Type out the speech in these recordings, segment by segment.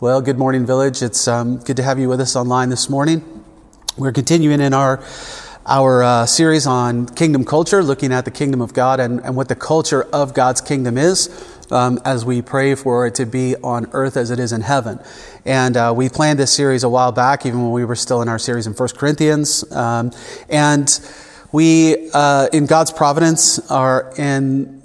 Well, good morning, Village. It's um, good to have you with us online this morning. We're continuing in our our uh, series on kingdom culture, looking at the kingdom of God and, and what the culture of God's kingdom is, um, as we pray for it to be on earth as it is in heaven. And uh, we planned this series a while back, even when we were still in our series in 1 Corinthians. Um, and we, uh, in God's providence, are in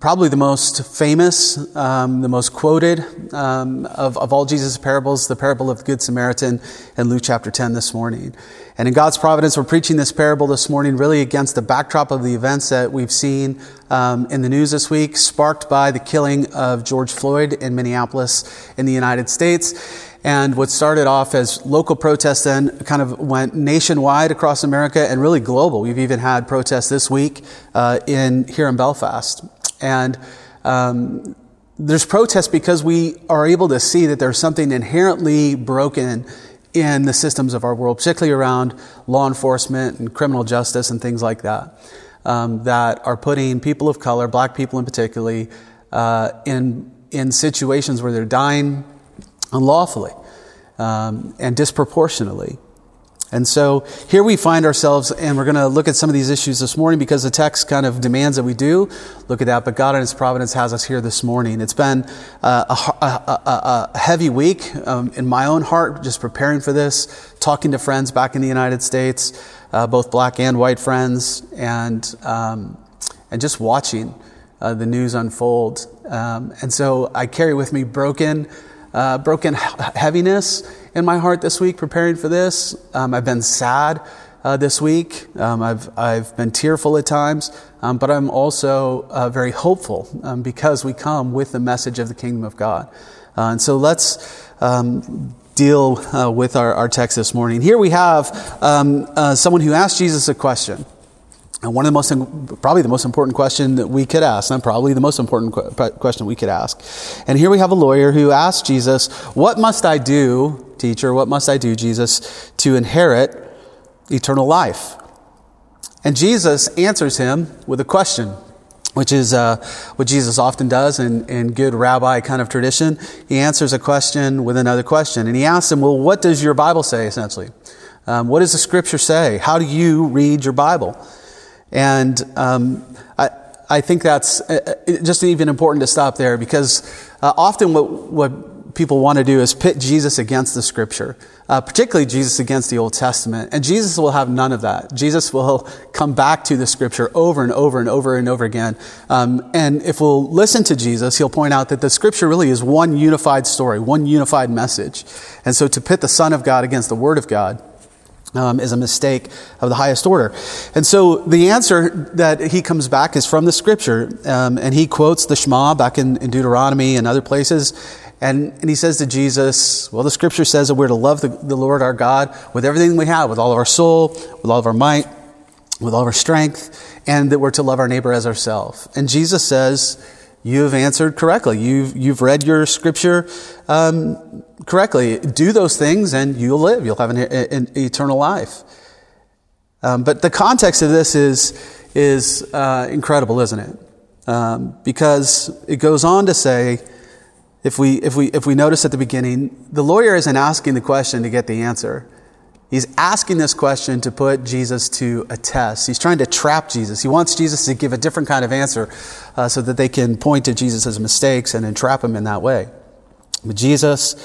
probably the most famous, um, the most quoted um, of, of all Jesus' parables, the parable of the Good Samaritan in Luke chapter 10 this morning. And in God's providence, we're preaching this parable this morning really against the backdrop of the events that we've seen um, in the news this week, sparked by the killing of George Floyd in Minneapolis in the United States. And what started off as local protests then kind of went nationwide across America and really global. We've even had protests this week uh, in here in Belfast. And um, there's protests because we are able to see that there's something inherently broken in the systems of our world, particularly around law enforcement and criminal justice and things like that, um, that are putting people of color, black people in particularly, uh, in in situations where they're dying unlawfully um, and disproportionately. And so here we find ourselves, and we're going to look at some of these issues this morning because the text kind of demands that we do look at that. But God in His providence has us here this morning. It's been uh, a, a, a, a, heavy week um, in my own heart, just preparing for this, talking to friends back in the United States, uh, both black and white friends, and um, and just watching uh, the news unfold. Um, and so I carry with me broken uh, broken heaviness in my heart this week preparing for this. Um, I've been sad uh, this week. Um, I've, I've been tearful at times, um, but I'm also uh, very hopeful um, because we come with the message of the kingdom of God. Uh, and so let's um, deal uh, with our, our text this morning. Here we have um, uh, someone who asked Jesus a question. And one of the most, probably the most important question that we could ask, and probably the most important question we could ask. And here we have a lawyer who asked Jesus, What must I do, teacher, what must I do, Jesus, to inherit eternal life? And Jesus answers him with a question, which is uh, what Jesus often does in, in good rabbi kind of tradition. He answers a question with another question. And he asks him, Well, what does your Bible say, essentially? Um, what does the scripture say? How do you read your Bible? And um, I, I think that's uh, uh, just even important to stop there because uh, often what, what people want to do is pit Jesus against the scripture, uh, particularly Jesus against the Old Testament. And Jesus will have none of that. Jesus will come back to the scripture over and over and over and over again. Um, and if we'll listen to Jesus, he'll point out that the scripture really is one unified story, one unified message. And so to pit the Son of God against the Word of God, um, is a mistake of the highest order. And so the answer that he comes back is from the scripture. Um, and he quotes the Shema back in, in Deuteronomy and other places. And, and, he says to Jesus, Well, the scripture says that we're to love the, the Lord our God with everything we have, with all of our soul, with all of our might, with all of our strength, and that we're to love our neighbor as ourselves. And Jesus says, you have answered correctly. You've, you've read your scripture um, correctly. Do those things and you'll live. You'll have an, an eternal life. Um, but the context of this is, is uh, incredible, isn't it? Um, because it goes on to say, if we, if, we, if we notice at the beginning, the lawyer isn't asking the question to get the answer. He's asking this question to put Jesus to a test. He's trying to trap Jesus. He wants Jesus to give a different kind of answer uh, so that they can point to Jesus' mistakes and entrap him in that way. But Jesus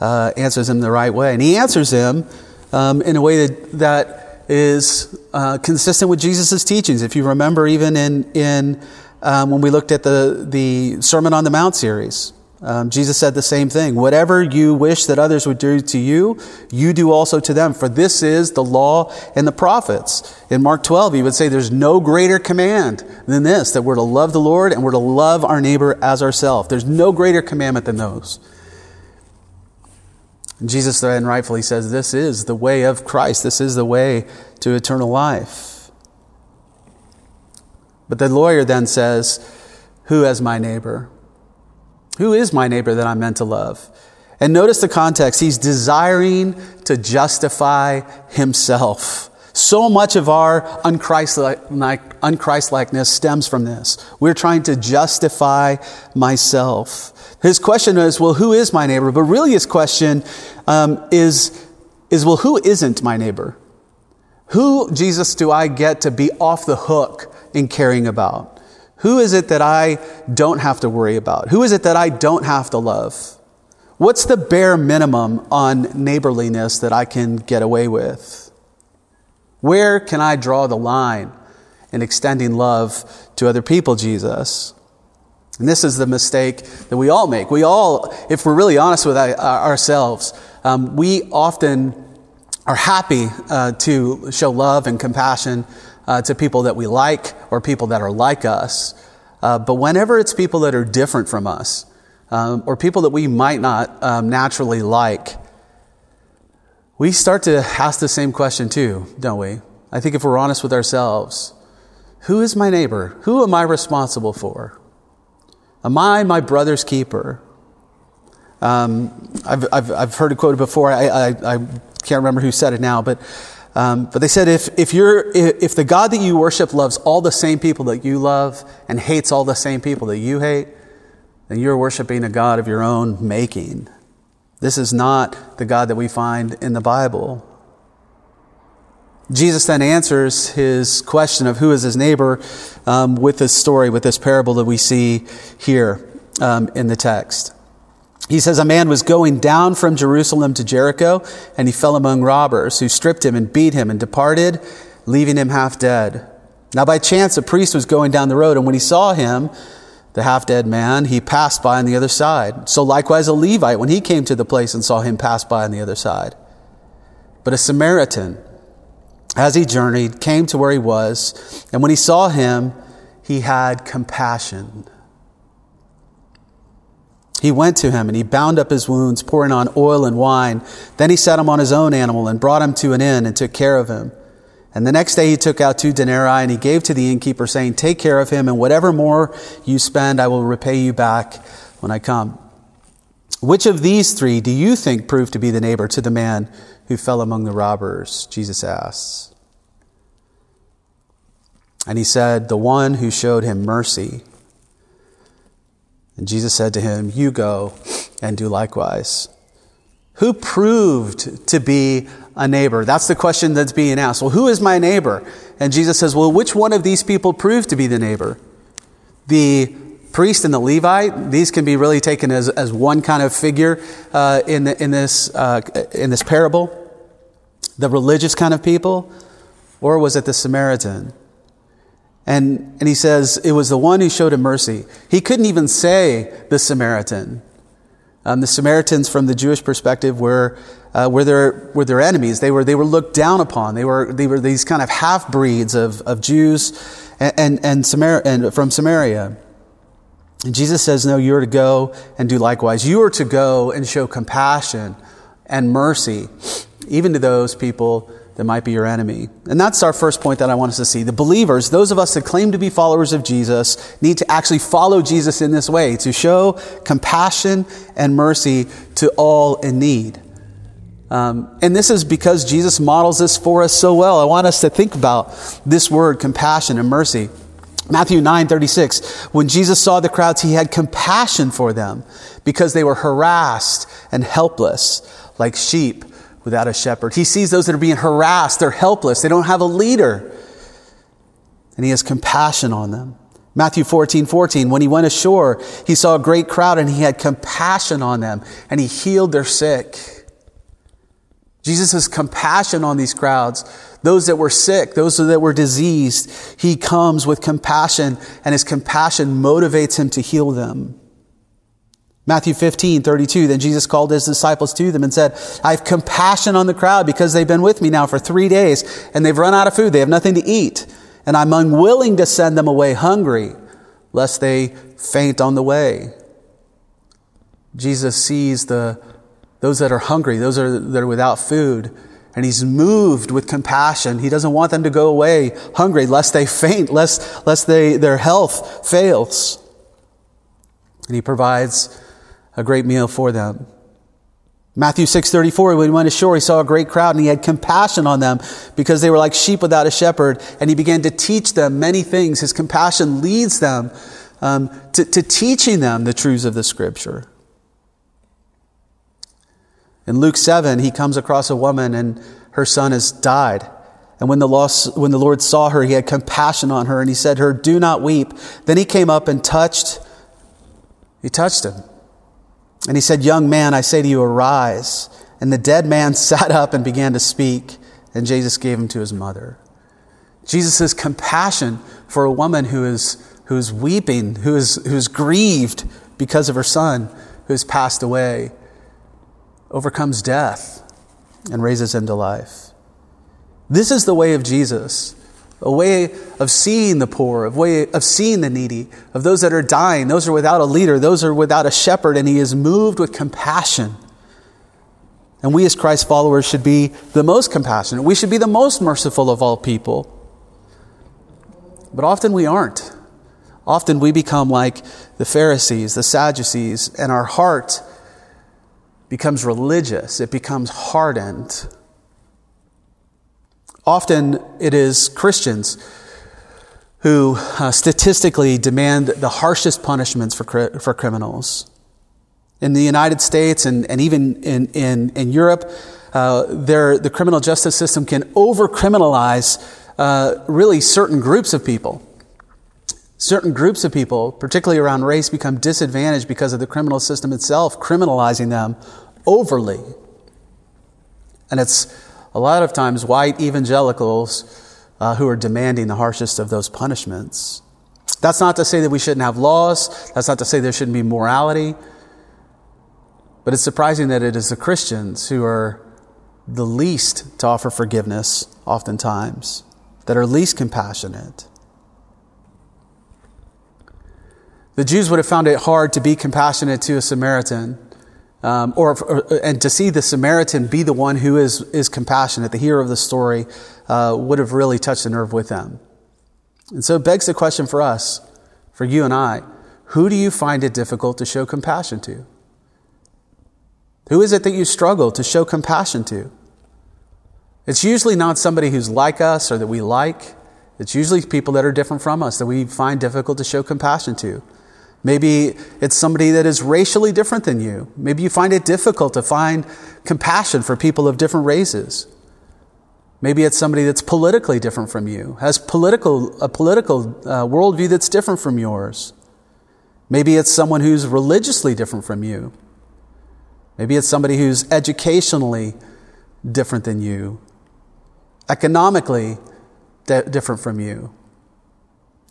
uh, answers him the right way. And he answers him um, in a way that, that is uh, consistent with Jesus' teachings. If you remember, even in, in um, when we looked at the, the Sermon on the Mount series, um, Jesus said the same thing. Whatever you wish that others would do to you, you do also to them. For this is the law and the prophets. In Mark 12, he would say there's no greater command than this, that we're to love the Lord and we're to love our neighbor as ourselves. There's no greater commandment than those. And Jesus then rightfully says, this is the way of Christ. This is the way to eternal life. But the lawyer then says, who as my neighbor? Who is my neighbor that I'm meant to love? And notice the context. He's desiring to justify himself. So much of our unchristlike, unChristlikeness stems from this. We're trying to justify myself. His question is, well, who is my neighbor? But really, his question um, is, is, well, who isn't my neighbor? Who, Jesus, do I get to be off the hook in caring about? Who is it that I don't have to worry about? Who is it that I don't have to love? What's the bare minimum on neighborliness that I can get away with? Where can I draw the line in extending love to other people, Jesus? And this is the mistake that we all make. We all, if we're really honest with ourselves, um, we often are happy uh, to show love and compassion uh, to people that we like or people that are like us. Uh, but whenever it's people that are different from us, um, or people that we might not um, naturally like, we start to ask the same question too, don't we? I think if we're honest with ourselves, who is my neighbor? Who am I responsible for? Am I my brother's keeper? Um, I've, I've, I've, heard it quoted before. I, I, I, can't remember who said it now, but, um, but they said if, if, you're, if the God that you worship loves all the same people that you love and hates all the same people that you hate, then you're worshiping a God of your own making. This is not the God that we find in the Bible. Jesus then answers his question of who is his neighbor um, with this story, with this parable that we see here um, in the text. He says, A man was going down from Jerusalem to Jericho, and he fell among robbers, who stripped him and beat him and departed, leaving him half dead. Now, by chance, a priest was going down the road, and when he saw him, the half dead man, he passed by on the other side. So likewise, a Levite, when he came to the place and saw him pass by on the other side. But a Samaritan, as he journeyed, came to where he was, and when he saw him, he had compassion. He went to him and he bound up his wounds, pouring on oil and wine. Then he set him on his own animal and brought him to an inn and took care of him. And the next day he took out two denarii and he gave to the innkeeper, saying, Take care of him, and whatever more you spend, I will repay you back when I come. Which of these three do you think proved to be the neighbor to the man who fell among the robbers? Jesus asks. And he said, The one who showed him mercy. And Jesus said to him, You go and do likewise. Who proved to be a neighbor? That's the question that's being asked. Well, who is my neighbor? And Jesus says, Well, which one of these people proved to be the neighbor? The priest and the Levite, these can be really taken as, as one kind of figure uh, in, the, in, this, uh, in this parable. The religious kind of people, or was it the Samaritan? And, and he says, it was the one who showed him mercy. He couldn't even say the Samaritan. Um, the Samaritans, from the Jewish perspective, were, uh, were, their, were their enemies. They were, they were looked down upon. They were, they were these kind of half breeds of, of Jews and, and, and, Samar- and from Samaria. And Jesus says, No, you are to go and do likewise. You are to go and show compassion and mercy, even to those people that might be your enemy. And that's our first point that I want us to see. The believers, those of us that claim to be followers of Jesus, need to actually follow Jesus in this way, to show compassion and mercy to all in need. Um, and this is because Jesus models this for us so well. I want us to think about this word, compassion and mercy. Matthew 9 36, when Jesus saw the crowds, he had compassion for them because they were harassed and helpless like sheep without a shepherd. He sees those that are being harassed, they're helpless, they don't have a leader. And he has compassion on them. Matthew 14, 14, when he went ashore, he saw a great crowd and he had compassion on them and he healed their sick. Jesus has compassion on these crowds, those that were sick, those that were diseased. He comes with compassion and his compassion motivates him to heal them. Matthew 15, 32, then Jesus called his disciples to them and said, I have compassion on the crowd because they've been with me now for three days and they've run out of food. They have nothing to eat. And I'm unwilling to send them away hungry lest they faint on the way. Jesus sees the, those that are hungry, those are, that are without food, and he's moved with compassion. He doesn't want them to go away hungry lest they faint, lest, lest they, their health fails. And he provides a great meal for them. Matthew 6:34 when he went ashore he saw a great crowd and he had compassion on them because they were like sheep without a shepherd and he began to teach them many things his compassion leads them um, to, to teaching them the truths of the scripture In Luke 7, he comes across a woman and her son has died. And when the, lost, when the Lord saw her, he had compassion on her and he said to her, Do not weep. Then he came up and touched, he touched him. And he said, Young man, I say to you, arise. And the dead man sat up and began to speak, and Jesus gave him to his mother. Jesus' compassion for a woman who is, who is weeping, who is, who is grieved because of her son who has passed away, overcomes death and raises him to life. This is the way of Jesus a way of seeing the poor, a way of seeing the needy, of those that are dying, those are without a leader, those are without a shepherd, and he is moved with compassion. And we as Christ followers should be the most compassionate. We should be the most merciful of all people. But often we aren't. Often we become like the Pharisees, the Sadducees, and our heart becomes religious, it becomes hardened. Often it is Christians who uh, statistically demand the harshest punishments for, for criminals. In the United States and, and even in, in, in Europe, uh, the criminal justice system can over criminalize uh, really certain groups of people. Certain groups of people, particularly around race, become disadvantaged because of the criminal system itself criminalizing them overly. And it's a lot of times white evangelicals uh, who are demanding the harshest of those punishments. That's not to say that we shouldn't have laws. That's not to say there shouldn't be morality. But it's surprising that it is the Christians who are the least to offer forgiveness, oftentimes, that are least compassionate. The Jews would have found it hard to be compassionate to a Samaritan um, or, or, and to see the Samaritan be the one who is, is compassionate, the hero of the story, uh, would have really touched a nerve with them. And so it begs the question for us, for you and I, who do you find it difficult to show compassion to? Who is it that you struggle to show compassion to? It's usually not somebody who's like us or that we like. It's usually people that are different from us that we find difficult to show compassion to. Maybe it's somebody that is racially different than you. Maybe you find it difficult to find compassion for people of different races. Maybe it's somebody that's politically different from you, has political, a political uh, worldview that's different from yours. Maybe it's someone who's religiously different from you. Maybe it's somebody who's educationally different than you, economically different from you,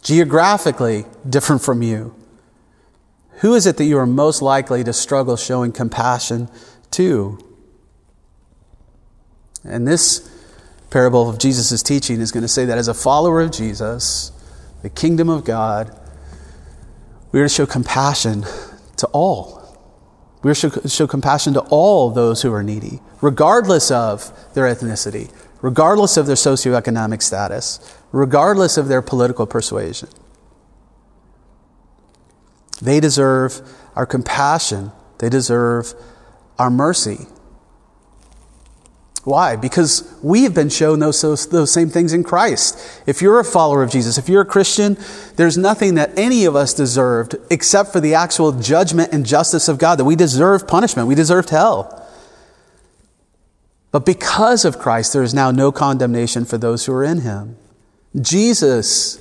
geographically different from you. Who is it that you are most likely to struggle showing compassion to? And this parable of Jesus' teaching is going to say that as a follower of Jesus, the kingdom of God, we are to show compassion to all. We are to show compassion to all those who are needy, regardless of their ethnicity, regardless of their socioeconomic status, regardless of their political persuasion. They deserve our compassion. They deserve our mercy. Why? Because we have been shown those, those, those, same things in Christ. If you're a follower of Jesus, if you're a Christian, there's nothing that any of us deserved except for the actual judgment and justice of God, that we deserve punishment. We deserved hell. But because of Christ, there is now no condemnation for those who are in him. Jesus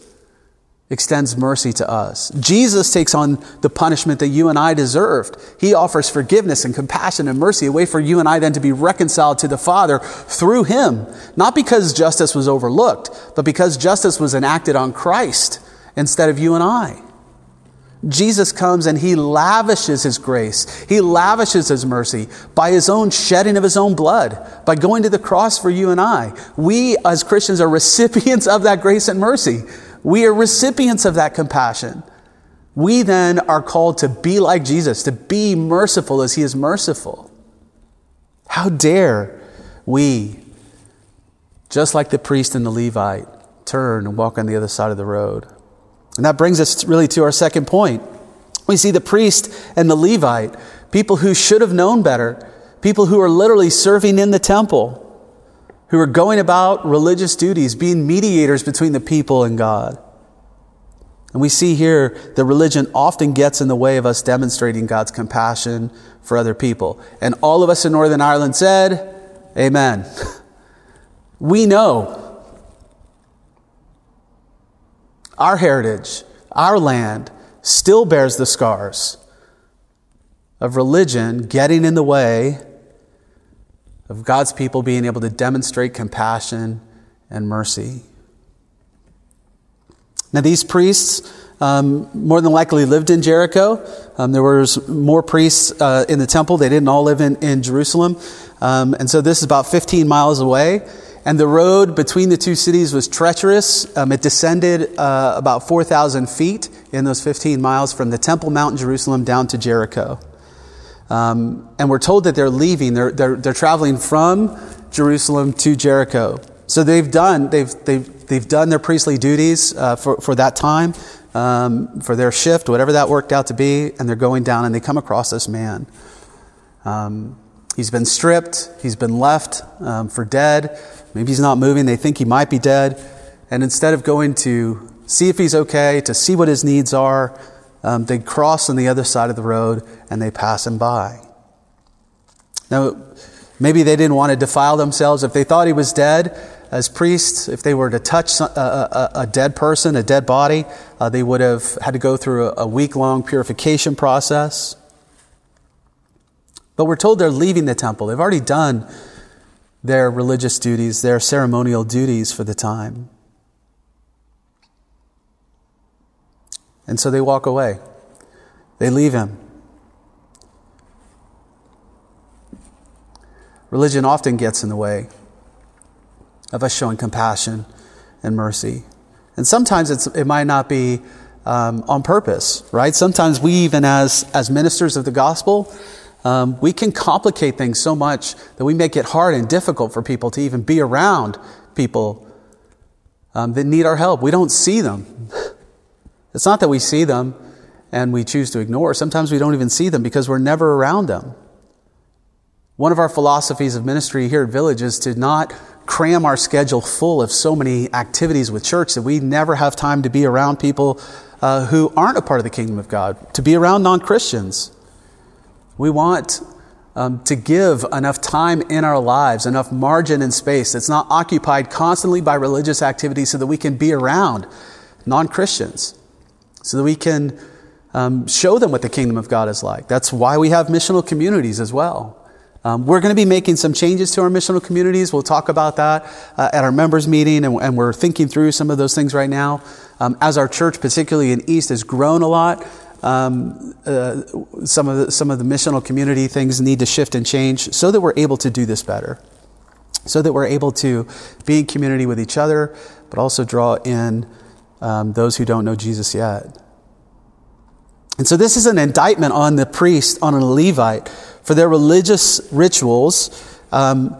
extends mercy to us. Jesus takes on the punishment that you and I deserved. He offers forgiveness and compassion and mercy, a way for you and I then to be reconciled to the Father through Him. Not because justice was overlooked, but because justice was enacted on Christ instead of you and I. Jesus comes and he lavishes his grace. He lavishes his mercy by his own shedding of his own blood, by going to the cross for you and I. We as Christians are recipients of that grace and mercy. We are recipients of that compassion. We then are called to be like Jesus, to be merciful as he is merciful. How dare we, just like the priest and the Levite, turn and walk on the other side of the road? And that brings us really to our second point. We see the priest and the Levite, people who should have known better, people who are literally serving in the temple who are going about religious duties, being mediators between the people and God. And we see here that religion often gets in the way of us demonstrating God's compassion for other people. And all of us in Northern Ireland said, Amen. We know our heritage, our land, still bears the scars of religion getting in the way of God's people being able to demonstrate compassion and mercy. Now, these priests um, more than likely lived in Jericho. Um, there was more priests uh, in the temple. They didn't all live in, in Jerusalem. Um, and so this is about 15 miles away. And the road between the two cities was treacherous. Um, it descended uh, about 4,000 feet in those 15 miles from the Temple Mount in Jerusalem down to Jericho. Um, and we're told that they're leaving. They're, they're, they're traveling from Jerusalem to Jericho. So they've done, they've, they've, they've done their priestly duties uh, for, for that time um, for their shift, whatever that worked out to be, and they're going down and they come across this man. Um, he's been stripped, he's been left um, for dead. Maybe he's not moving, they think he might be dead. And instead of going to see if he's okay, to see what his needs are, um, they cross on the other side of the road and they pass him by. Now, maybe they didn't want to defile themselves. If they thought he was dead, as priests, if they were to touch a, a, a dead person, a dead body, uh, they would have had to go through a, a week long purification process. But we're told they're leaving the temple. They've already done their religious duties, their ceremonial duties for the time. And so they walk away. They leave him. Religion often gets in the way of us showing compassion and mercy. And sometimes it might not be um, on purpose, right? Sometimes we, even as, as ministers of the gospel, um, we can complicate things so much that we make it hard and difficult for people to even be around people um, that need our help. We don't see them. It's not that we see them and we choose to ignore. Sometimes we don't even see them because we're never around them. One of our philosophies of ministry here at Village is to not cram our schedule full of so many activities with church that we never have time to be around people uh, who aren't a part of the kingdom of God, to be around non Christians. We want um, to give enough time in our lives, enough margin and space that's not occupied constantly by religious activities so that we can be around non Christians, so that we can um, show them what the kingdom of God is like. That's why we have missional communities as well. Um, we're going to be making some changes to our missional communities. We'll talk about that uh, at our members meeting, and, and, we're thinking through some of those things right now. Um, as our church, particularly in East, has grown a lot, um, uh, some of the, some of the missional community things need to shift and change so that we're able to do this better, so that we're able to be in community with each other, but also draw in um, those who don't know Jesus yet. And so this is an indictment on the priest, on a Levite for their religious rituals. Um,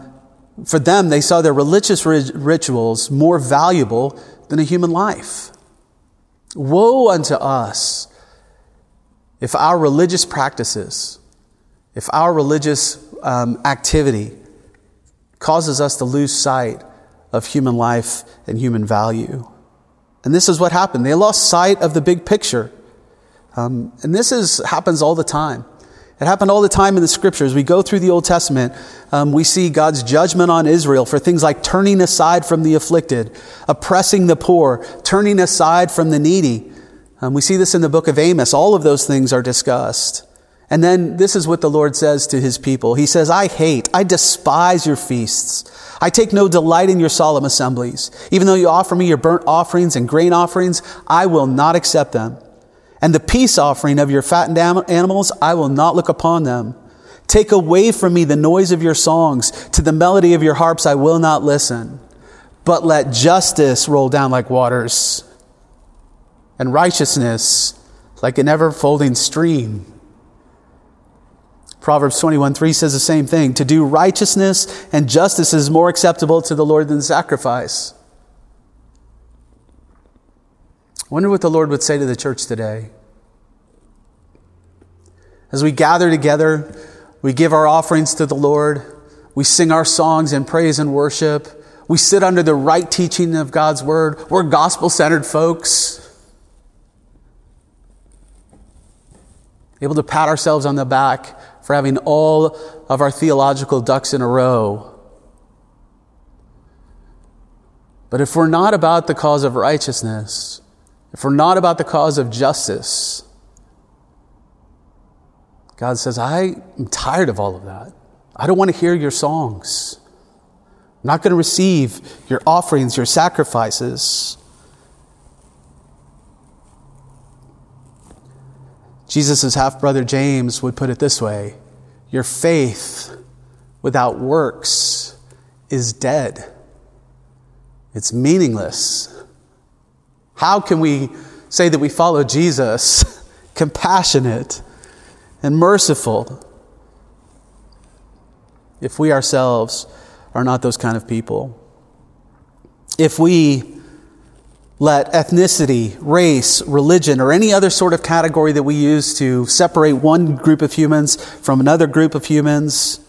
for them, they saw their religious rituals more valuable than a human life. Woe unto us if our religious practices, if our religious um, activity causes us to lose sight of human life and human value. And this is what happened. They lost sight of the big picture. Um, and this is, happens all the time. It happened all the time in the scriptures. We go through the Old Testament, um, we see God's judgment on Israel for things like turning aside from the afflicted, oppressing the poor, turning aside from the needy. Um, we see this in the book of Amos. All of those things are discussed. And then this is what the Lord says to his people. He says, I hate, I despise your feasts. I take no delight in your solemn assemblies. Even though you offer me your burnt offerings and grain offerings, I will not accept them. And the peace offering of your fattened animals, I will not look upon them. Take away from me the noise of your songs. To the melody of your harps, I will not listen. But let justice roll down like waters, and righteousness like an ever folding stream. Proverbs 21 3 says the same thing. To do righteousness and justice is more acceptable to the Lord than sacrifice. wonder what the Lord would say to the church today. As we gather together, we give our offerings to the Lord, we sing our songs in praise and worship, we sit under the right teaching of God's word, we're gospel centered folks. able to pat ourselves on the back for having all of our theological ducks in a row. But if we're not about the cause of righteousness, if we're not about the cause of justice, God says, I am tired of all of that. I don't want to hear your songs. I'm not going to receive your offerings, your sacrifices. Jesus' half brother James would put it this way Your faith without works is dead, it's meaningless. How can we say that we follow Jesus, compassionate and merciful, if we ourselves are not those kind of people? If we let ethnicity, race, religion, or any other sort of category that we use to separate one group of humans from another group of humans,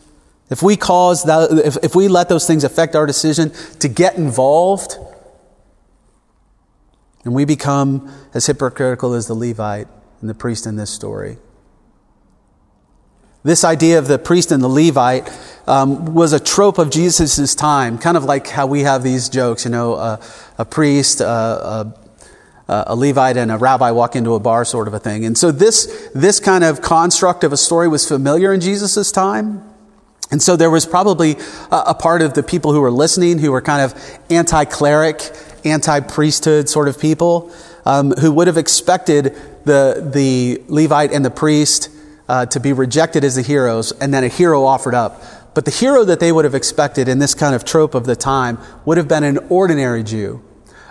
if we cause that, if, if we let those things affect our decision to get involved, and we become as hypocritical as the Levite and the priest in this story. This idea of the priest and the Levite um, was a trope of Jesus' time, kind of like how we have these jokes, you know, uh, a priest, uh, a, a Levite, and a rabbi walk into a bar, sort of a thing. And so this, this kind of construct of a story was familiar in Jesus' time. And so there was probably a, a part of the people who were listening who were kind of anti cleric, anti priesthood sort of people um, who would have expected the, the Levite and the priest uh, to be rejected as the heroes and then a hero offered up. But the hero that they would have expected in this kind of trope of the time would have been an ordinary Jew.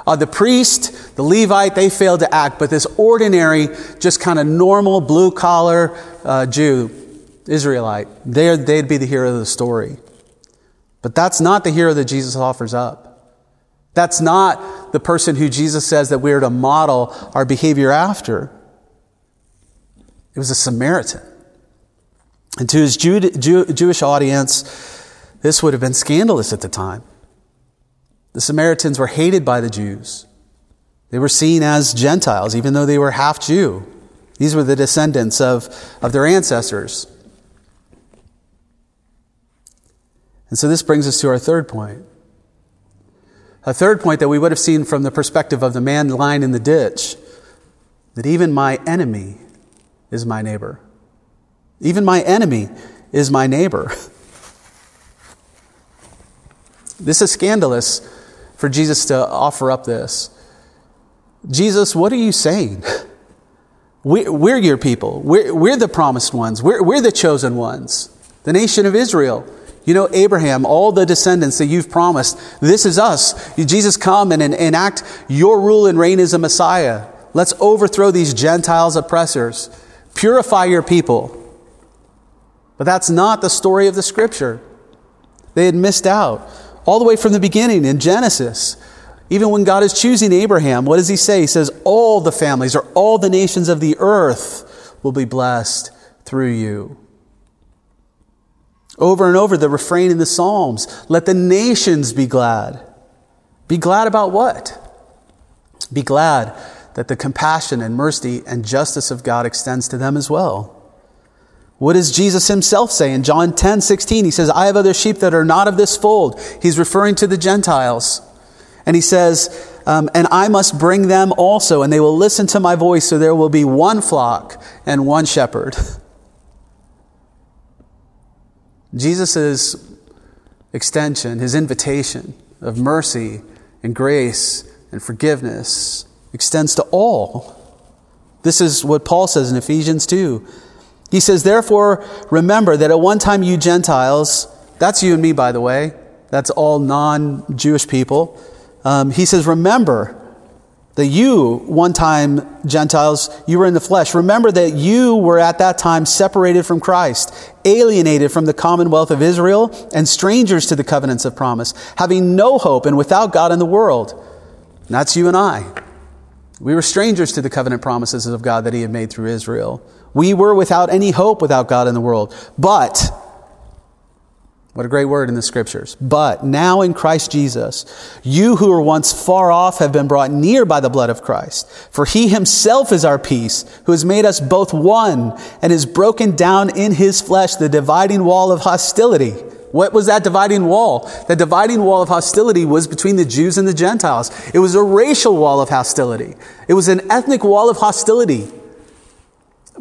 Uh, the priest, the Levite, they failed to act, but this ordinary, just kind of normal, blue collar uh, Jew, Israelite, they'd be the hero of the story. But that's not the hero that Jesus offers up. That's not the person who Jesus says that we're to model our behavior after. It was a Samaritan. And to his Jew, Jew, Jewish audience, this would have been scandalous at the time. The Samaritans were hated by the Jews. They were seen as Gentiles, even though they were half Jew. These were the descendants of, of their ancestors. And so this brings us to our third point. A third point that we would have seen from the perspective of the man lying in the ditch that even my enemy is my neighbor. Even my enemy is my neighbor. This is scandalous for Jesus to offer up this. Jesus, what are you saying? We're, your people. We're, we're the promised ones. We're, we're the chosen ones. The nation of Israel. You know, Abraham, all the descendants that you've promised, this is us. Jesus, come and enact your rule and reign as a Messiah. Let's overthrow these Gentiles oppressors. Purify your people. But that's not the story of the scripture. They had missed out. All the way from the beginning in Genesis, even when God is choosing Abraham, what does he say? He says, All the families or all the nations of the earth will be blessed through you. Over and over, the refrain in the Psalms let the nations be glad. Be glad about what? Be glad that the compassion and mercy and justice of God extends to them as well. What does Jesus himself say in John 10 16? He says, I have other sheep that are not of this fold. He's referring to the Gentiles. And he says, um, And I must bring them also, and they will listen to my voice, so there will be one flock and one shepherd. Jesus' extension, his invitation of mercy and grace and forgiveness extends to all. This is what Paul says in Ephesians 2 he says, Therefore, remember that at one time you Gentiles, that's you and me, by the way, that's all non Jewish people. Um, he says, Remember that you, one time Gentiles, you were in the flesh. Remember that you were at that time separated from Christ, alienated from the commonwealth of Israel, and strangers to the covenants of promise, having no hope and without God in the world. And that's you and I. We were strangers to the covenant promises of God that He had made through Israel. We were without any hope without God in the world. But What a great word in the scriptures. But now in Christ Jesus, you who were once far off have been brought near by the blood of Christ. For he himself is our peace, who has made us both one and has broken down in his flesh the dividing wall of hostility. What was that dividing wall? The dividing wall of hostility was between the Jews and the Gentiles. It was a racial wall of hostility. It was an ethnic wall of hostility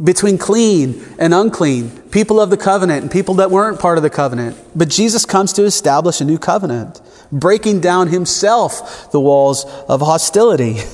between clean and unclean, people of the covenant and people that weren't part of the covenant. But Jesus comes to establish a new covenant, breaking down himself the walls of hostility.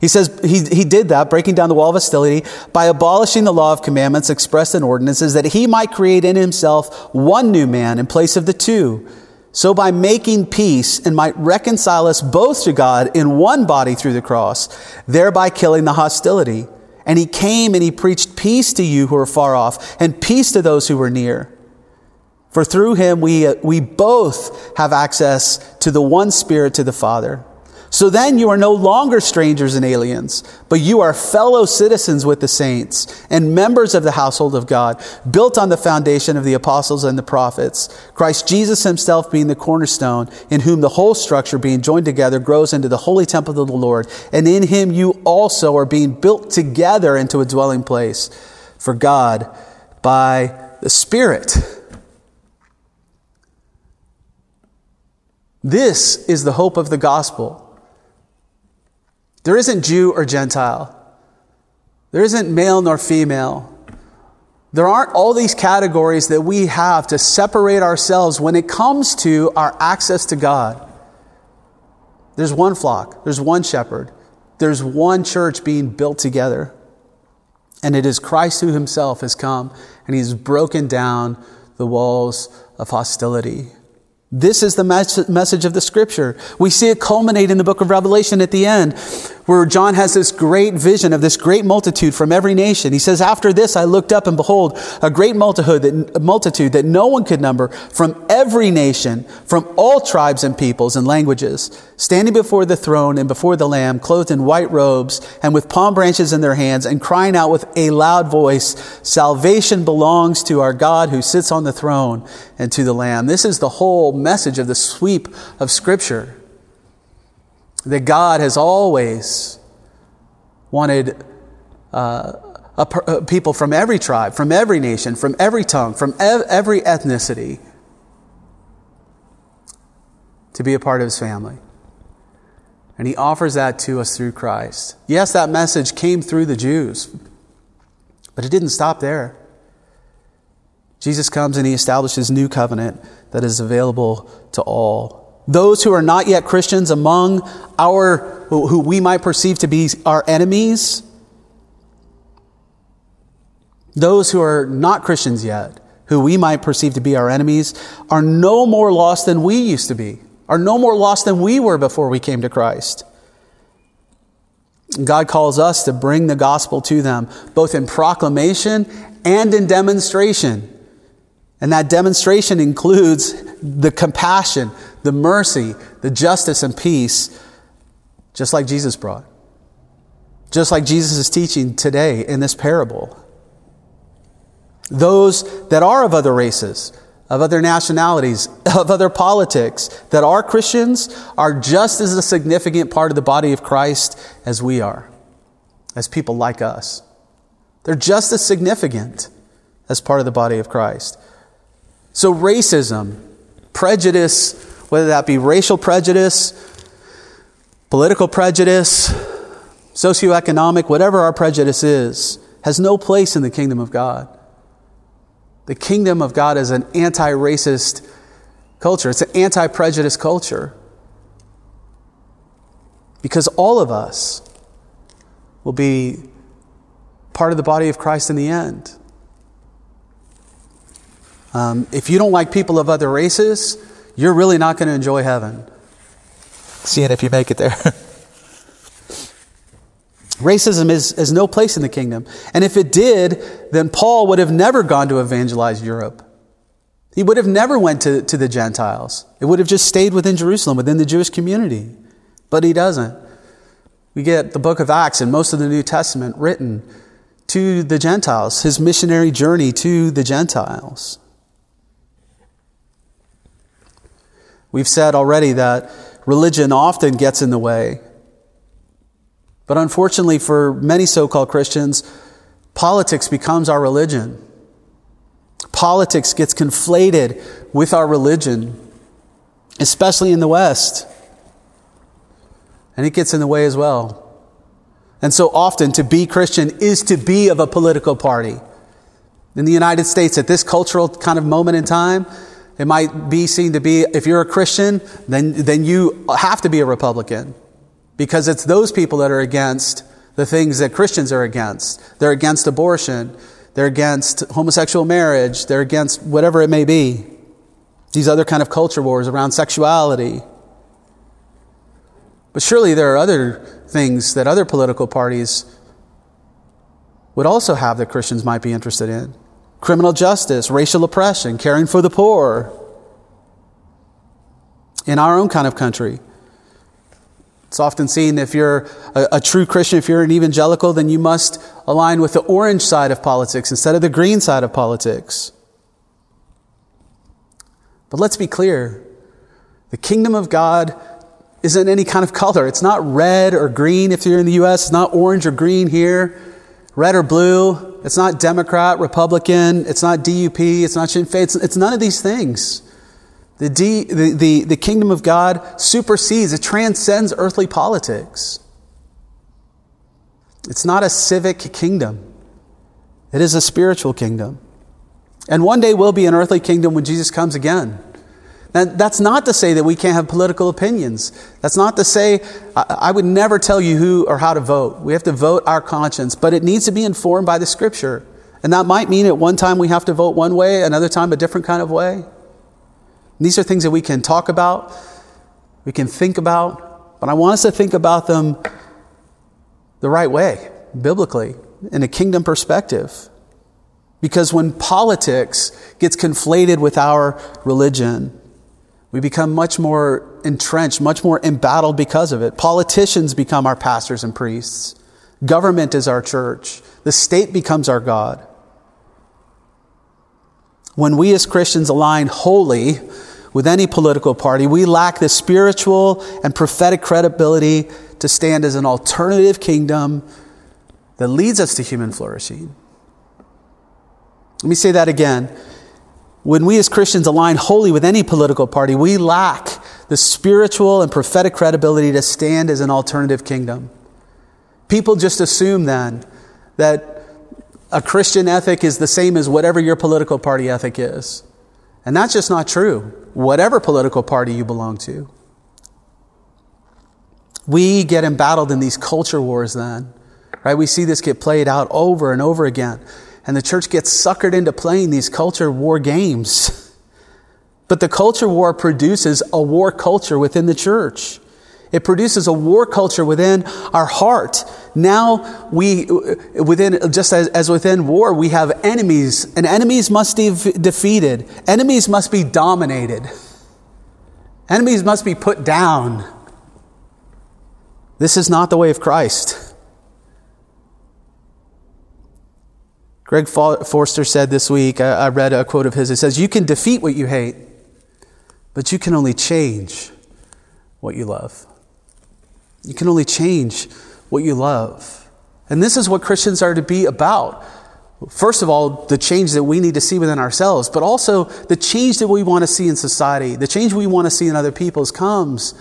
He says he, he did that, breaking down the wall of hostility, by abolishing the law of commandments expressed in ordinances, that he might create in himself one new man in place of the two so by making peace and might reconcile us both to God in one body through the cross, thereby killing the hostility. And he came and he preached peace to you who are far off and peace to those who were near. For through him we, we both have access to the one spirit to the Father. So then you are no longer strangers and aliens, but you are fellow citizens with the saints and members of the household of God, built on the foundation of the apostles and the prophets, Christ Jesus himself being the cornerstone, in whom the whole structure being joined together grows into the holy temple of the Lord. And in him you also are being built together into a dwelling place for God by the Spirit. This is the hope of the gospel. There isn't Jew or Gentile. There isn't male nor female. There aren't all these categories that we have to separate ourselves when it comes to our access to God. There's one flock, there's one shepherd, there's one church being built together. And it is Christ who himself has come and he's broken down the walls of hostility. This is the message of the scripture. We see it culminate in the book of Revelation at the end, where John has this great vision of this great multitude from every nation. He says, After this, I looked up and behold, a great multitude that, multitude that no one could number from every nation, from all tribes and peoples and languages, standing before the throne and before the Lamb, clothed in white robes and with palm branches in their hands, and crying out with a loud voice, Salvation belongs to our God who sits on the throne and to the Lamb. This is the whole message of the sweep of Scripture that God has always wanted uh, a, a people from every tribe, from every nation, from every tongue, from ev- every ethnicity to be a part of his family. And he offers that to us through Christ. Yes, that message came through the Jews, but it didn't stop there. Jesus comes and he establishes new covenant that is available to all those who are not yet Christians among our, who we might perceive to be our enemies, those who are not Christians yet, who we might perceive to be our enemies, are no more lost than we used to be, are no more lost than we were before we came to Christ. God calls us to bring the gospel to them, both in proclamation and in demonstration. And that demonstration includes the compassion, the mercy, the justice, and peace, just like Jesus brought. Just like Jesus is teaching today in this parable. Those that are of other races, of other nationalities, of other politics, that are Christians, are just as a significant part of the body of Christ as we are, as people like us. They're just as significant as part of the body of Christ. So, racism, prejudice, whether that be racial prejudice, political prejudice, socioeconomic, whatever our prejudice is, has no place in the kingdom of God. The kingdom of God is an anti racist culture, it's an anti prejudice culture. Because all of us will be part of the body of Christ in the end. Um, if you don't like people of other races, you're really not going to enjoy heaven. Seeing if you make it there. Racism is, is no place in the kingdom. And if it did, then Paul would have never gone to evangelize Europe. He would have never went to, to the Gentiles. It would have just stayed within Jerusalem, within the Jewish community. But he doesn't. We get the book of Acts and most of the New Testament written to the Gentiles, his missionary journey to the Gentiles. We've said already that religion often gets in the way. But unfortunately, for many so called Christians, politics becomes our religion. Politics gets conflated with our religion, especially in the West. And it gets in the way as well. And so often, to be Christian is to be of a political party. In the United States, at this cultural kind of moment in time, it might be seen to be if you're a Christian, then, then you have to be a Republican because it's those people that are against the things that Christians are against. They're against abortion, they're against homosexual marriage, they're against whatever it may be. These other kind of culture wars around sexuality. But surely there are other things that other political parties would also have that Christians might be interested in criminal justice, racial oppression, caring for the poor. In our own kind of country, it's often seen if you're a, a, true Christian, if you're an evangelical, then you must align with the orange side of politics instead of the green side of politics. But let's be clear the kingdom of God isn't any kind of color. It's not red or green if you're in the U.S., it's not orange or green here red or blue. It's not Democrat, Republican. It's not DUP. It's not Sinn Féin. It's, it's none of these things. The, D, the, the, the kingdom of God supersedes, it transcends earthly politics. It's not a civic kingdom, it is a spiritual kingdom. And one day will be an earthly kingdom when Jesus comes again. Now, that's not to say that we can't have political opinions. That's not to say I, I would never tell you who or how to vote. We have to vote our conscience, but it needs to be informed by the scripture. And that might mean at one time we have to vote one way, another time a different kind of way. these are things that we can talk about, we can think about, but I want us to think about them the right way, biblically, in a kingdom perspective. Because when politics gets conflated with our religion, we become much more entrenched, much more embattled because of it. Politicians become our pastors and priests. Government is our church. The state becomes our God. When we as Christians align wholly with any political party, we lack the spiritual and prophetic credibility to stand as an alternative kingdom that leads us to human flourishing. Let me say that again. When we as Christians align wholly with any political party, we lack the spiritual and prophetic credibility to stand as an alternative kingdom. People just assume then that a Christian ethic is the same as whatever your political party ethic is. And that's just not true, whatever political party you belong to. We get embattled in these culture wars then, right? We see this get played out over and over again. And the church gets suckered into playing these culture war games. But the culture war produces a war culture within the church. It produces a war culture within our heart. Now we, within, just as, as within war, we have enemies, and enemies must be defeated. Enemies must be dominated. Enemies must be put down. This is not the way of Christ. Greg Forster said this week, I read a quote of his. It says, You can defeat what you hate, but you can only change what you love. You can only change what you love. And this is what Christians are to be about. First of all, the change that we need to see within ourselves, but also the change that we want to see in society, the change we want to see in other people's comes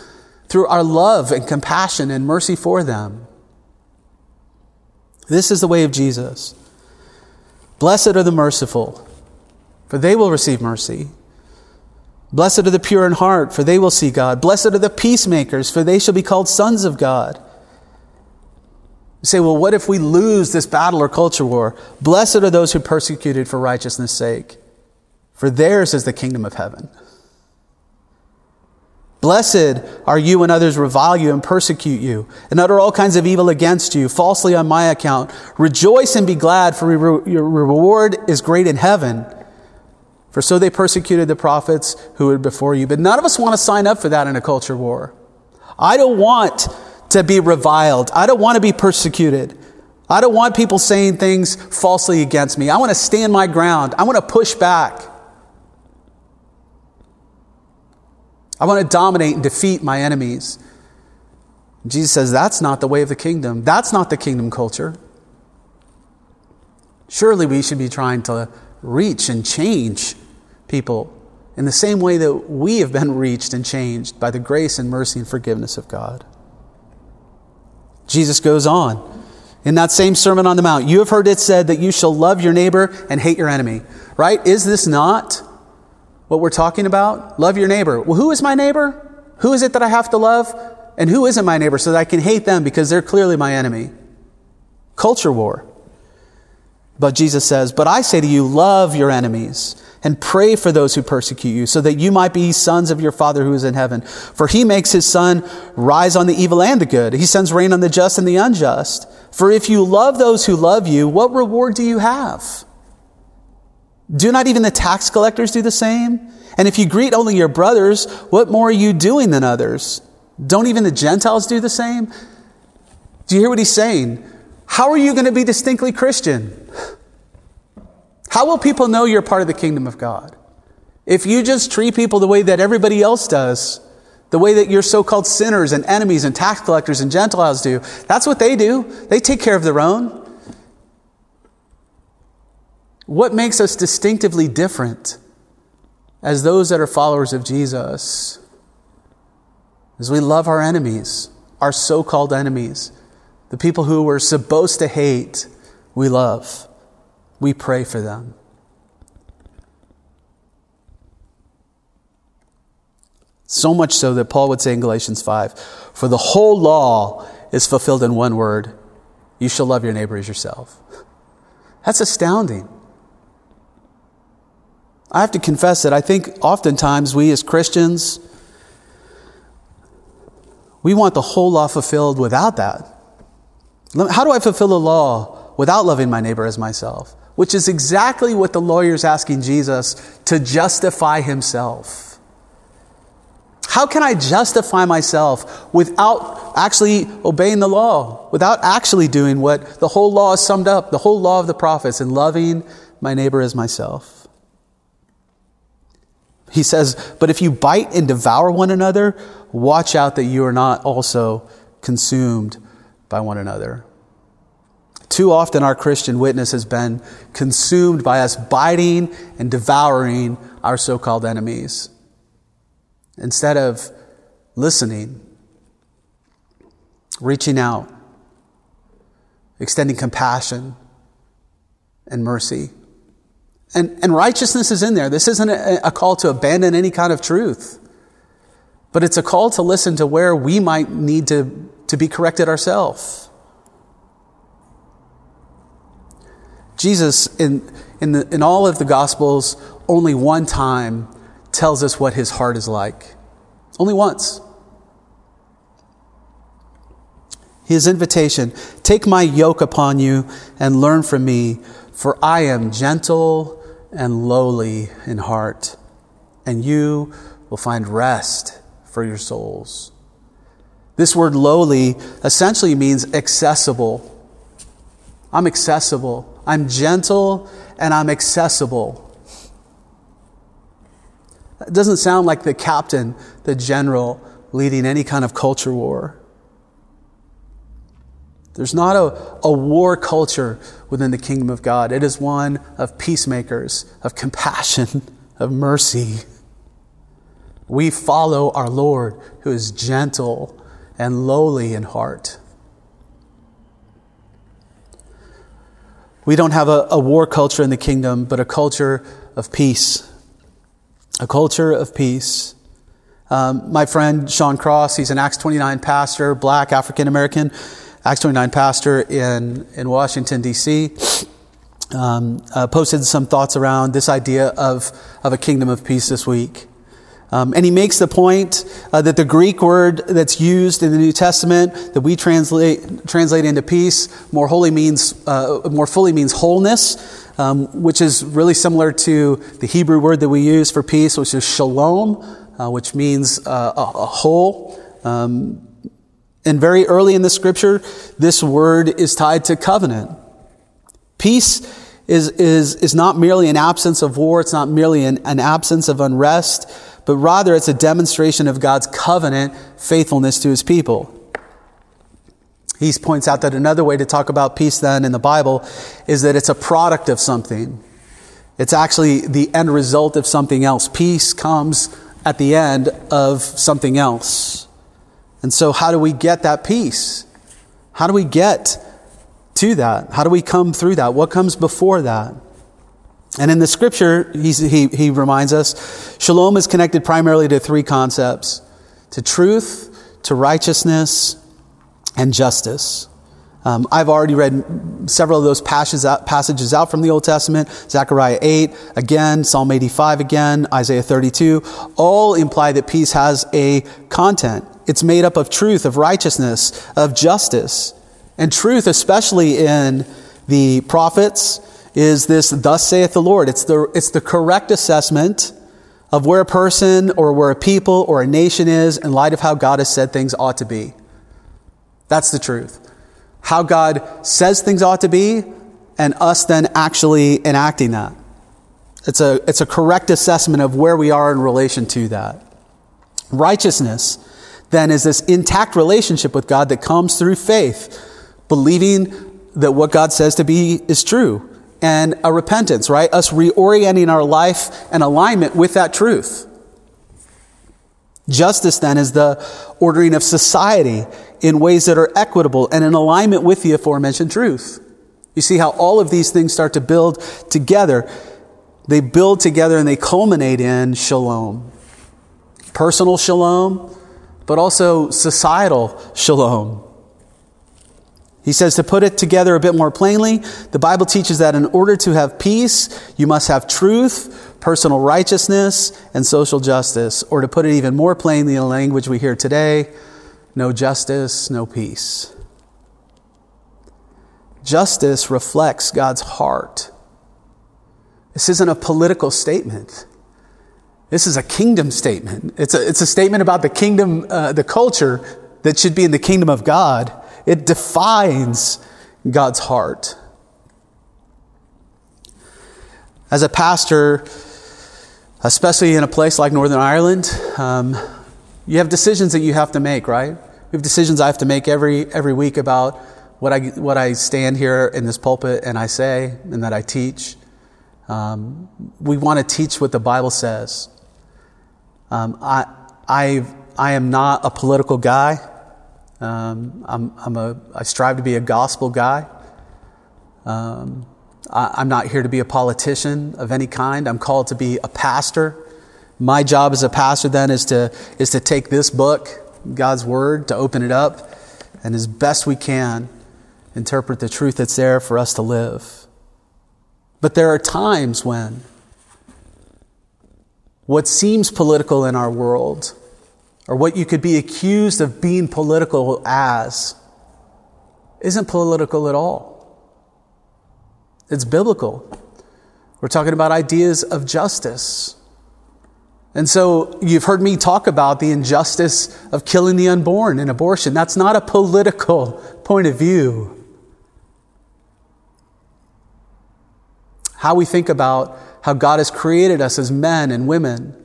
through our love and compassion and mercy for them. This is the way of Jesus. Blessed are the merciful, for they will receive mercy. Blessed are the pure in heart, for they will see God. Blessed are the peacemakers, for they shall be called sons of God. You say, well, what if we lose this battle or culture war? Blessed are those who persecuted for righteousness' sake, for theirs is the kingdom of heaven. Blessed are you when others revile you and persecute you and utter all kinds of evil against you falsely on my account. Rejoice and be glad, for your reward is great in heaven. For so they persecuted the prophets who were before you. But none of us want to sign up for that in a culture war. I don't want to be reviled. I don't want to be persecuted. I don't want people saying things falsely against me. I want to stand my ground. I want to push back. I want to dominate and defeat my enemies. Jesus says that's not the way of the kingdom. That's not the kingdom culture. Surely we should be trying to reach and change people in the same way that we have been reached and changed by the grace and mercy and forgiveness of God. Jesus goes on. In that same Sermon on the Mount, you have heard it said that you shall love your neighbor and hate your enemy. Right? Is this not what we're talking about? Love your neighbor. Well, who is my neighbor? Who is it that I have to love? And who isn't my neighbor so that I can hate them because they're clearly my enemy? Culture war. But Jesus says, But I say to you, love your enemies and pray for those who persecute you, so that you might be sons of your Father who is in heaven. For he makes his sun rise on the evil and the good. He sends rain on the just and the unjust. For if you love those who love you, what reward do you have? Do not even the tax collectors do the same? And if you greet only your brothers, what more are you doing than others? Don't even the Gentiles do the same? Do you hear what he's saying? How are you going to be distinctly Christian? How will people know you're part of the kingdom of God? If you just treat people the way that everybody else does, the way that your so called sinners and enemies and tax collectors and Gentiles do, that's what they do. They take care of their own. What makes us distinctively different as those that are followers of Jesus is we love our enemies, our so called enemies, the people who we're supposed to hate, we love. We pray for them. So much so that Paul would say in Galatians 5 For the whole law is fulfilled in one word you shall love your neighbor as yourself. That's astounding. I have to confess that I think oftentimes we as Christians, we want the whole law fulfilled without that. How do I fulfill the law without loving my neighbor as myself? which is exactly what the lawyer is asking Jesus to justify himself. How can I justify myself without actually obeying the law, without actually doing what the whole law is summed up, the whole law of the prophets, and loving my neighbor as myself? He says, But if you bite and devour one another, watch out that you are not also consumed by one another. Too often, our Christian witness has been consumed by us biting and devouring our so called enemies instead of listening, reaching out, extending compassion and mercy. And, and righteousness is in there. This isn't a, a call to abandon any kind of truth, but it's a call to listen to where we might need to, to be corrected ourselves. Jesus, in, in, the, in all of the Gospels, only one time tells us what his heart is like. Only once. His invitation Take my yoke upon you and learn from me, for I am gentle and lowly in heart, and you will find rest for your souls. This word lowly essentially means accessible. I'm accessible. I'm gentle and I'm accessible. It doesn't sound like the captain, the general, leading any kind of culture war. There's not a, a war culture within the kingdom of God. It is one of peacemakers, of compassion, of mercy. We follow our Lord who is gentle and lowly in heart. We don't have a, a war culture in the kingdom, but a culture of peace. A culture of peace. Um, my friend Sean Cross, he's an Acts 29 pastor, black African American, Acts 29 pastor in, in Washington, D.C. Um, uh, posted some thoughts around this idea of, of a kingdom of peace this week. Um, and he makes the point uh, that the Greek word that's used in the New Testament that we translate translate into peace more wholly means uh, more fully means wholeness, um, which is really similar to the Hebrew word that we use for peace, which is shalom, uh, which means uh, a, a, whole. Um, And very early in the scripture, this word is tied to covenant. Peace is, is, is not merely an absence of war, it's not merely an, an absence of unrest, but rather it's a demonstration of God's covenant faithfulness to his people. He points out that another way to talk about peace then in the Bible is that it's a product of something. It's actually the end result of something else. Peace comes at the end of something else. And so, how do we get that peace? How do we get to that? How do we come through that? What comes before that? And in the scripture, he, he reminds us shalom is connected primarily to three concepts to truth, to righteousness, and justice. Um, I've already read several of those passages out, passages out from the Old Testament Zechariah 8, again, Psalm 85 again, Isaiah 32. All imply that peace has a content. It's made up of truth, of righteousness, of justice. And truth, especially in the prophets, is this, thus saith the Lord. It's the, it's the correct assessment of where a person or where a people or a nation is in light of how God has said things ought to be. That's the truth. How God says things ought to be, and us then actually enacting that. It's a, it's a correct assessment of where we are in relation to that. Righteousness, then, is this intact relationship with God that comes through faith, believing that what God says to be is true, and a repentance, right? Us reorienting our life and alignment with that truth. Justice, then, is the ordering of society in ways that are equitable and in alignment with the aforementioned truth. You see how all of these things start to build together. They build together and they culminate in shalom. Personal shalom, but also societal shalom. He says to put it together a bit more plainly, the Bible teaches that in order to have peace, you must have truth, personal righteousness, and social justice. Or to put it even more plainly in the language we hear today, no justice, no peace. Justice reflects God's heart. This isn't a political statement. This is a kingdom statement. It's a, it's a statement about the kingdom, uh, the culture that should be in the kingdom of God. It defines God's heart. As a pastor, especially in a place like Northern Ireland, um, you have decisions that you have to make, right? We have decisions I have to make every, every week about what I, what I stand here in this pulpit and I say and that I teach. Um, we want to teach what the Bible says. Um, I, I, I am not a political guy. Um, I'm, I'm a, I strive to be a gospel guy. Um, I, am not here to be a politician of any kind. I'm called to be a pastor. My job as a pastor then is to, is to take this book God's Word, to open it up, and as best we can, interpret the truth that's there for us to live. But there are times when what seems political in our world, or what you could be accused of being political as, isn't political at all. It's biblical. We're talking about ideas of justice. And so you've heard me talk about the injustice of killing the unborn and abortion. That's not a political point of view. How we think about how God has created us as men and women,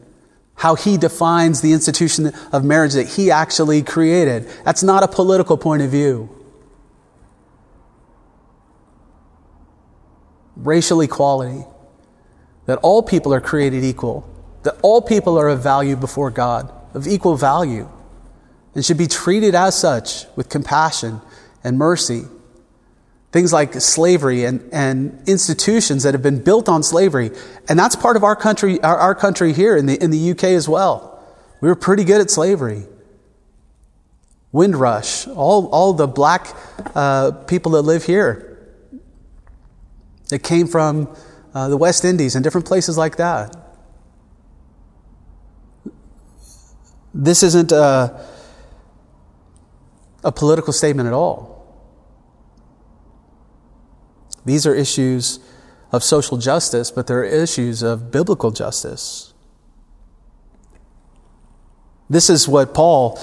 how He defines the institution of marriage that He actually created. That's not a political point of view. Racial equality, that all people are created equal that all people are of value before God, of equal value, and should be treated as such with compassion and mercy. Things like slavery and, and institutions that have been built on slavery. And that's part of our country, our, our country here in the, in the UK as well. We were pretty good at slavery. Windrush, all, all the black uh, people that live here that came from uh, the West Indies and different places like that. This isn't a, a political statement at all. These are issues of social justice, but they're issues of biblical justice. This is what Paul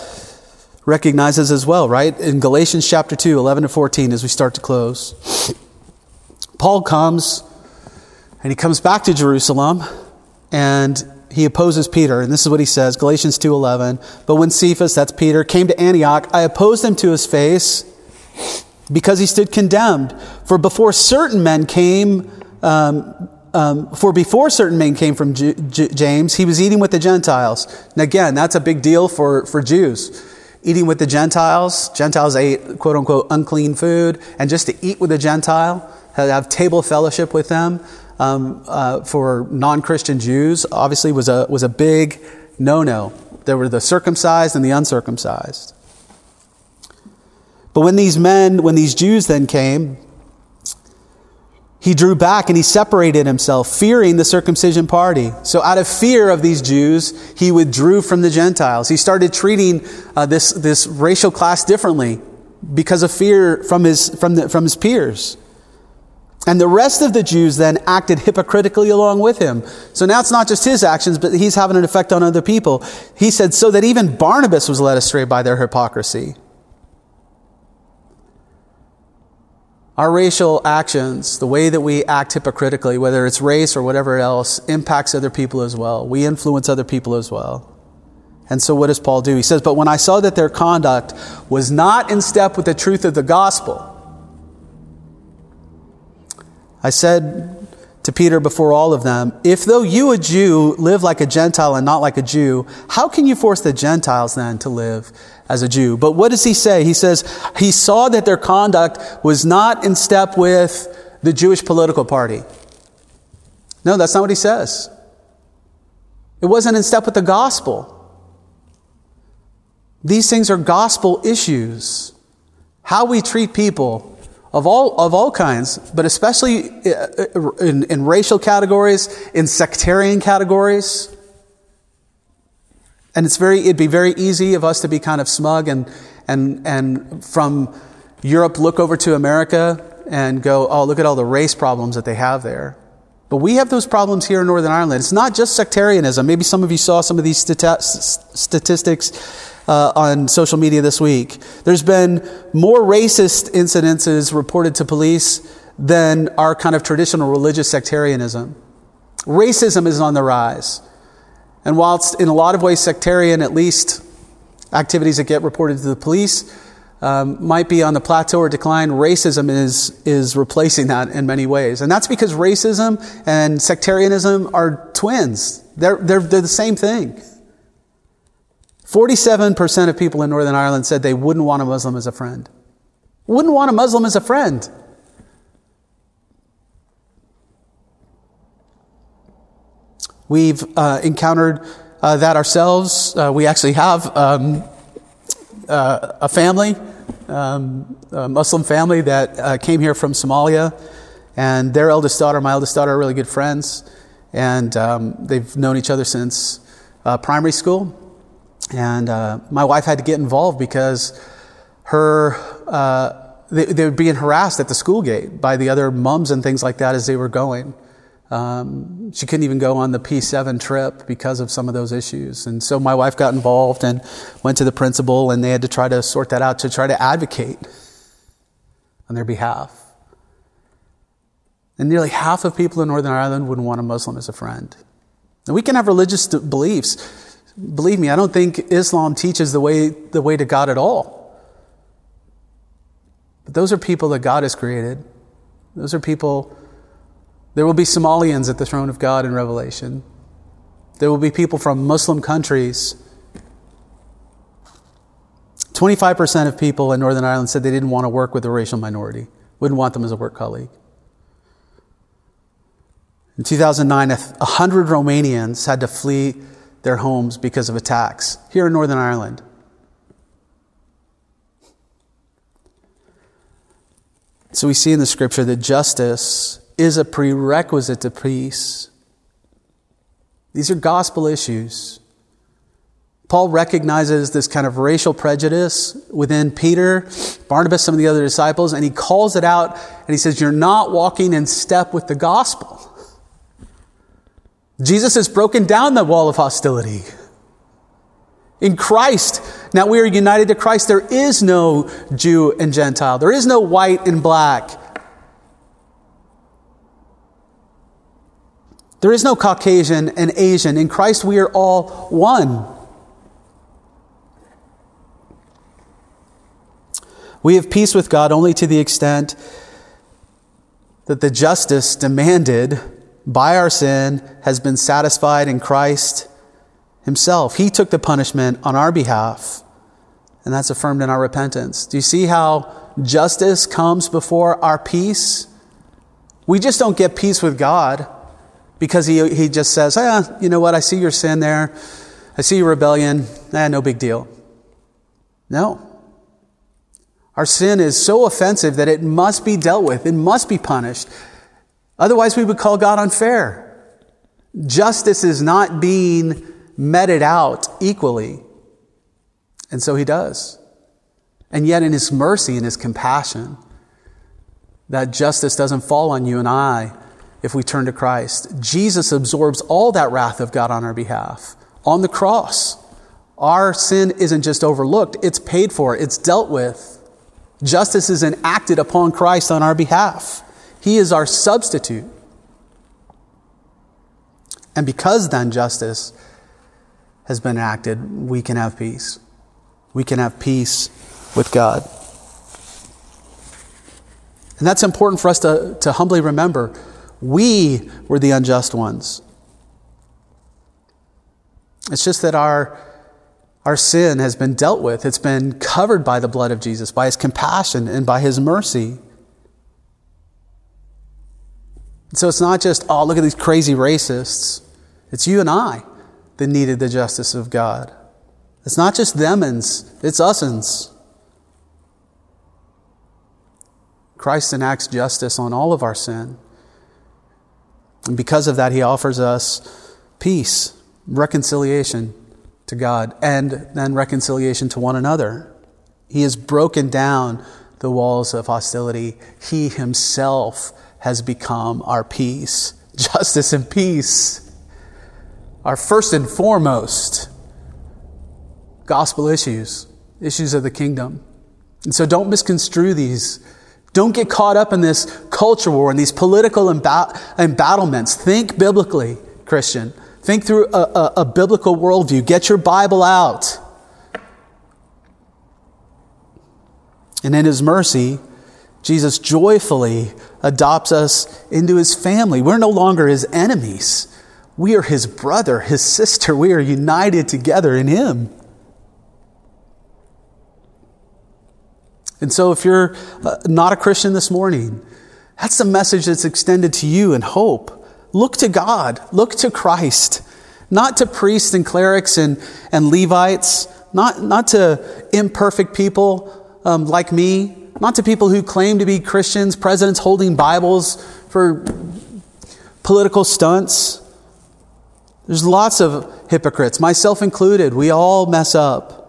recognizes as well, right? In Galatians chapter 2, 11 to 14, as we start to close. Paul comes and he comes back to Jerusalem and he opposes Peter. And this is what he says, Galatians 2:11, "But when Cephas, that's Peter, came to Antioch, I opposed him to his face because he stood condemned. For before certain men came um, um, for before certain men came from J- J- James, he was eating with the Gentiles. And again, that's a big deal for, for Jews. Eating with the Gentiles. Gentiles ate quote unquote unclean food. And just to eat with a Gentile, have table fellowship with them, um, uh, for non Christian Jews, obviously was a, was a big no no. There were the circumcised and the uncircumcised. But when these men, when these Jews then came, he drew back and he separated himself, fearing the circumcision party. So, out of fear of these Jews, he withdrew from the Gentiles. He started treating uh, this, this racial class differently because of fear from his, from, the, from his peers. And the rest of the Jews then acted hypocritically along with him. So now it's not just his actions, but he's having an effect on other people. He said, so that even Barnabas was led astray by their hypocrisy. Our racial actions, the way that we act hypocritically, whether it's race or whatever else, impacts other people as well. We influence other people as well. And so, what does Paul do? He says, But when I saw that their conduct was not in step with the truth of the gospel, I said to Peter before all of them, If though you, a Jew, live like a Gentile and not like a Jew, how can you force the Gentiles then to live as a Jew. But what does he say? He says he saw that their conduct was not in step with the Jewish political party. No, that's not what he says. It wasn't in step with the gospel. These things are gospel issues. How we treat people of all, of all kinds, but especially uh, in, in racial categories, in sectarian categories, and it's very, it'd be very easy of us to be kind of smug and, and, and from Europe look over to America and go, oh, look at all the race problems that they have there. But we have those problems here in Northern Ireland. It's not just sectarianism. Maybe some of you saw some of these statistics uh, on social media this week. There's been more racist incidences reported to police than our kind of traditional religious sectarianism. Racism is on the rise. And whilst in a lot of ways sectarian, at least activities that get reported to the police um, might be on the plateau or decline, racism is, is replacing that in many ways. And that's because racism and sectarianism are twins. They're, they're, they're the same thing. 47% of people in Northern Ireland said they wouldn't want a Muslim as a friend. Wouldn't want a Muslim as a friend. We've uh, encountered uh, that ourselves. Uh, we actually have um, uh, a family, um, a Muslim family that uh, came here from Somalia, and their eldest daughter, my eldest daughter, are really good friends, and um, they've known each other since uh, primary school. And my wife had to get involved because her they, they were being harassed at the school gate by the other mums and things like that as they were going. Um, she couldn't even go on the P7 trip because of some of those issues. And so my wife got involved and went to the principal, and they had to try to sort that out to try to advocate on their behalf. And nearly half of people in Northern Ireland wouldn't want a Muslim as a friend. And we can have religious beliefs. Believe me, I don't think Islam teaches the way, the way to God at all. But those are people that God has created. Those are people there will be Somalians at the throne of God in Revelation. There will be people from Muslim countries. 25% of people in Northern Ireland said they didn't want to work with a racial minority, wouldn't want them as a work colleague. In 2009, 100 Romanians had to flee their homes because of attacks here in Northern Ireland. So we see in the scripture that justice is a prerequisite to peace. These are gospel issues. Paul recognizes this kind of racial prejudice within Peter, Barnabas, some of the other disciples, and he calls it out and he says, You're not walking in step with the gospel. Jesus has broken down the wall of hostility. In Christ, now we are united to Christ. There is no Jew and Gentile. There is no white and black. There is no Caucasian and Asian. In Christ, we are all one. We have peace with God only to the extent that the justice demanded by our sin has been satisfied in Christ Himself. He took the punishment on our behalf, and that's affirmed in our repentance. Do you see how justice comes before our peace? We just don't get peace with God because He, he just says, ah, you know what, I see your sin there. I see your rebellion. Eh, no big deal. No. Our sin is so offensive that it must be dealt with, it must be punished. Otherwise, we would call God unfair. Justice is not being meted out equally. And so he does. And yet, in his mercy and his compassion, that justice doesn't fall on you and I if we turn to Christ. Jesus absorbs all that wrath of God on our behalf on the cross. Our sin isn't just overlooked, it's paid for, it's dealt with. Justice is enacted upon Christ on our behalf. He is our substitute. And because then justice has been enacted, we can have peace. We can have peace with God. And that's important for us to, to humbly remember. We were the unjust ones. It's just that our our sin has been dealt with. It's been covered by the blood of Jesus, by his compassion and by his mercy. So it's not just, oh, look at these crazy racists. It's you and I that needed the justice of God. It's not just themins, it's usins. Christ enacts justice on all of our sin. And because of that, he offers us peace, reconciliation, to God and then reconciliation to one another. He has broken down the walls of hostility. He himself has become our peace. Justice and peace are first and foremost gospel issues, issues of the kingdom. And so don't misconstrue these. Don't get caught up in this culture war and these political embattlements. Think biblically, Christian. Think through a, a, a biblical worldview. Get your Bible out. And in His mercy, Jesus joyfully adopts us into His family. We're no longer His enemies. We are His brother, His sister. We are united together in Him. And so, if you're uh, not a Christian this morning, that's the message that's extended to you in hope. Look to God, look to Christ, not to priests and clerics and, and Levites, not, not to imperfect people um, like me, not to people who claim to be Christians, presidents holding Bibles for political stunts. There's lots of hypocrites, myself included. We all mess up.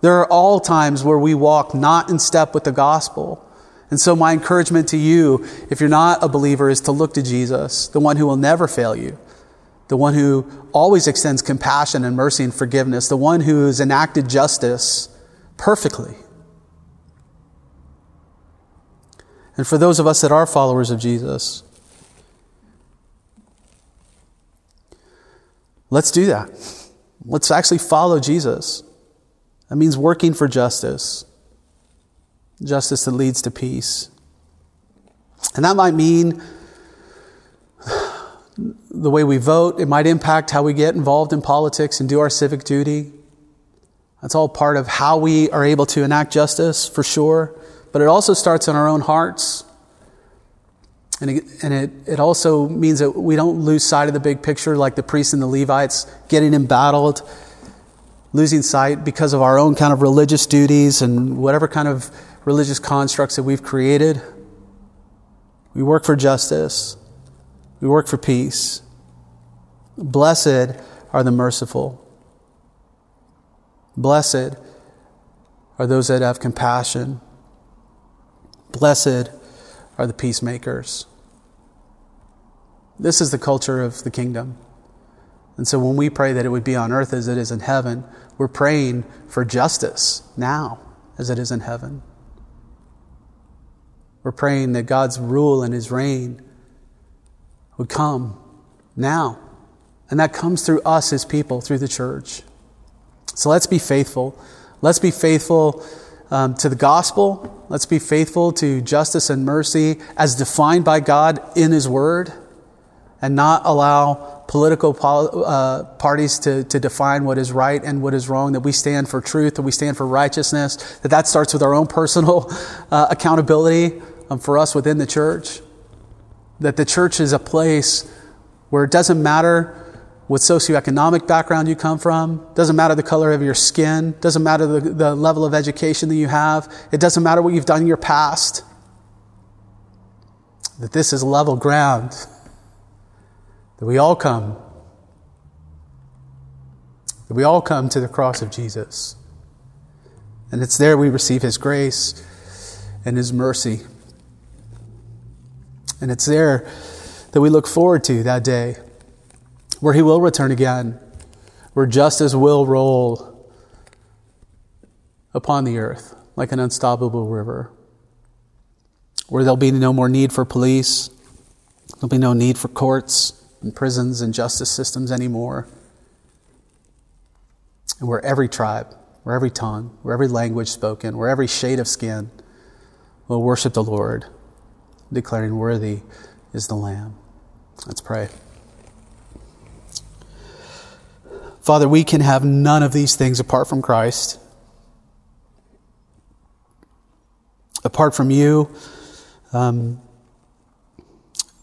There are all times where we walk not in step with the gospel. And so, my encouragement to you, if you're not a believer, is to look to Jesus, the one who will never fail you, the one who always extends compassion and mercy and forgiveness, the one who has enacted justice perfectly. And for those of us that are followers of Jesus, let's do that. Let's actually follow Jesus. That means working for justice justice that leads to peace. And that might mean the way we vote, it might impact how we get involved in politics and do our civic duty. That's all part of how we are able to enact justice, for sure. But it also starts in our own hearts. And, it, and it, it also means that we don't lose sight of the big picture like the priests and the Levites getting embattled, losing sight because of our own kind of religious duties and whatever kind of religious constructs that we've created. We work for justice. We work for peace. Blessed are the merciful. Blessed are those that have compassion. Blessed are the peacemakers. This is the culture of the kingdom. And so when we pray that it would be on earth as it is in heaven, we're praying for justice now as it is in heaven. We're praying that God's rule and his reign would come now. And that comes through us as people, through the church. So let's be faithful. Let's be faithful um, to the gospel. Let's be faithful to justice and mercy as defined by God in his word and not allow political uh, parties to, to define what is right and what is wrong, that we stand for truth, that we stand for righteousness, that that starts with our own personal uh, accountability um, for us within the church. That the church is a place where it doesn't matter what socioeconomic background you come from, doesn't matter the color of your skin, doesn't matter the, the level of education that you have, it doesn't matter what you've done in your past. That this is level ground that we all come, that we all come to the cross of Jesus. And it's there we receive His grace and His mercy. And it's there that we look forward to that day where He will return again, where justice will roll upon the earth like an unstoppable river, where there'll be no more need for police, there'll be no need for courts and prisons and justice systems anymore. And where every tribe, where every tongue, where every language spoken, where every shade of skin will worship the Lord, declaring, Worthy is the Lamb. Let's pray. Father, we can have none of these things apart from Christ. Apart from you, um,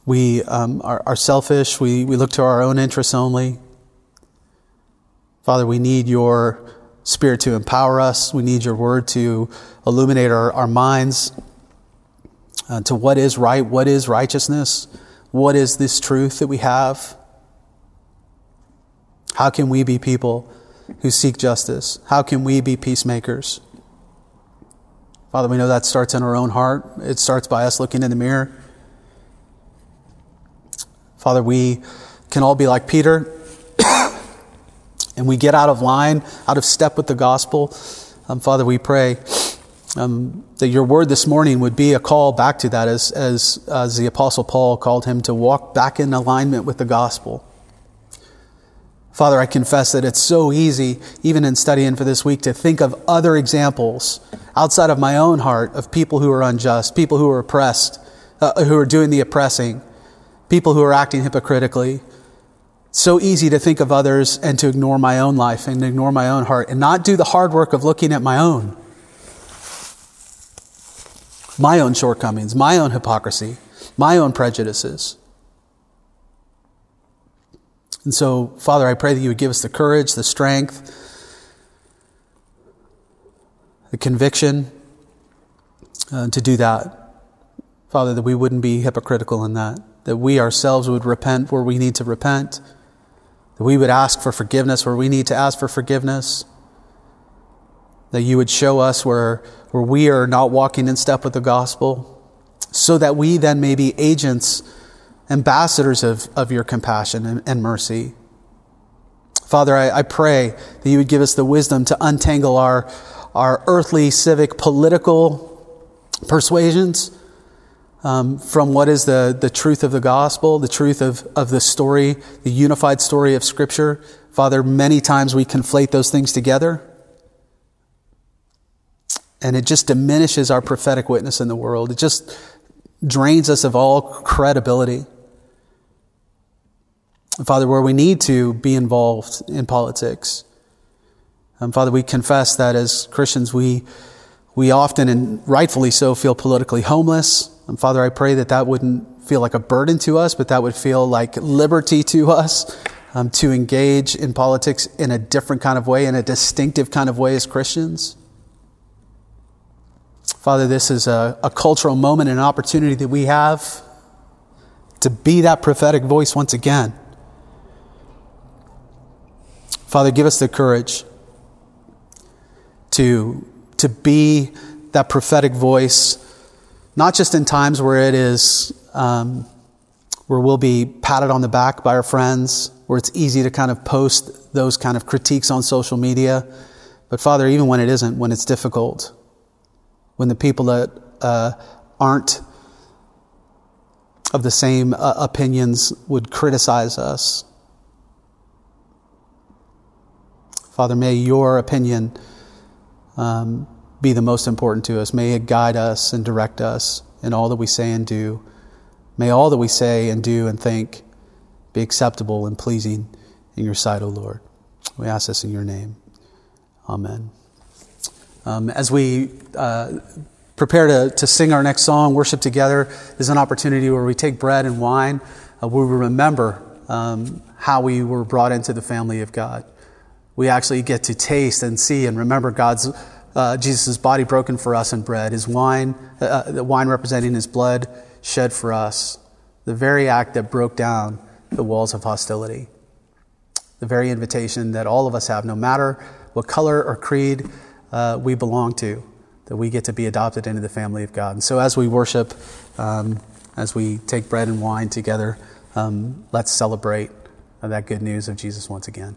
we um, are, are, selfish. We, we look to our own interests only. Father, we need your Spirit to empower us. We need your word to illuminate our, our minds uh, to what is right, what is righteousness, what is this truth that we have. How can we be people who seek justice? How can we be peacemakers? Father, we know that starts in our own heart. It starts by us looking in the mirror Father, we can all be like Peter and we get out of line, out of step with the gospel. Um, Father, we pray um, that your word this morning would be a call back to that as, as, as the Apostle Paul called him to walk back in alignment with the gospel. Father, I confess that it's so easy, even in studying for this week, to think of other examples outside of my own heart of people who are unjust, people who are oppressed, uh, who are doing the oppressing people who are acting hypocritically. So easy to think of others and to ignore my own life and ignore my own heart and not do the hard work of looking at my own. My own shortcomings, my own hypocrisy, my own prejudices. And so, Father, I pray that you would give us the courage, the strength, the conviction uh, to do that. Father, that we wouldn't be hypocritical in that that we ourselves would repent where we need to repent, that we would ask for forgiveness where we need to ask for forgiveness, that you would show us where, where we are not walking in step with the gospel, so that we then may be agents, ambassadors of, of your compassion and, and mercy. Father, I, I pray that you would give us the wisdom to untangle our, our earthly, civic, political persuasions um, from what is the, the truth of the gospel, the truth of, of the story, the unified story of Scripture. Father, many times we conflate those things together. And it just diminishes our prophetic witness in the world. It just drains us of all credibility. Father, where we need to be involved in politics. Um, Father, we confess that as Christians, we, we often and rightfully so feel politically homeless. And Father, I pray that that wouldn't feel like a burden to us, but that would feel like liberty to us um, to engage in politics in a different kind of way, in a distinctive kind of way as Christians. Father, this is a, a cultural moment and an opportunity that we have to be that prophetic voice once again. Father, give us the courage to, to be that prophetic voice not just in times where it is um, where we'll be patted on the back by our friends, where it's easy to kind of post those kind of critiques on social media. But Father, even when it isn't, when it's difficult, when the people that uh, aren't of the same uh, opinions would criticize us, Father, may your opinion um, be the most important to us. May it guide us and direct us in all that we say and do. May all that we say and do and think be acceptable and pleasing in your sight, O Lord. We ask this in your name. Amen. Um, as we uh, prepare to, to sing our next song, worship together is an opportunity where we take bread and wine, uh, where we remember um, how we were brought into the family of God. We actually get to taste and see and remember God's uh, Jesus' body broken for us and bread, his wine, uh, uh, the wine representing his blood shed for us, the very act that broke down the walls of hostility, the very invitation that all of us have, no matter what color or creed uh, we belong to, that we get to be adopted into the family of God. And so as we worship, um, as we take bread and wine together, um, let's celebrate that good news of Jesus once again.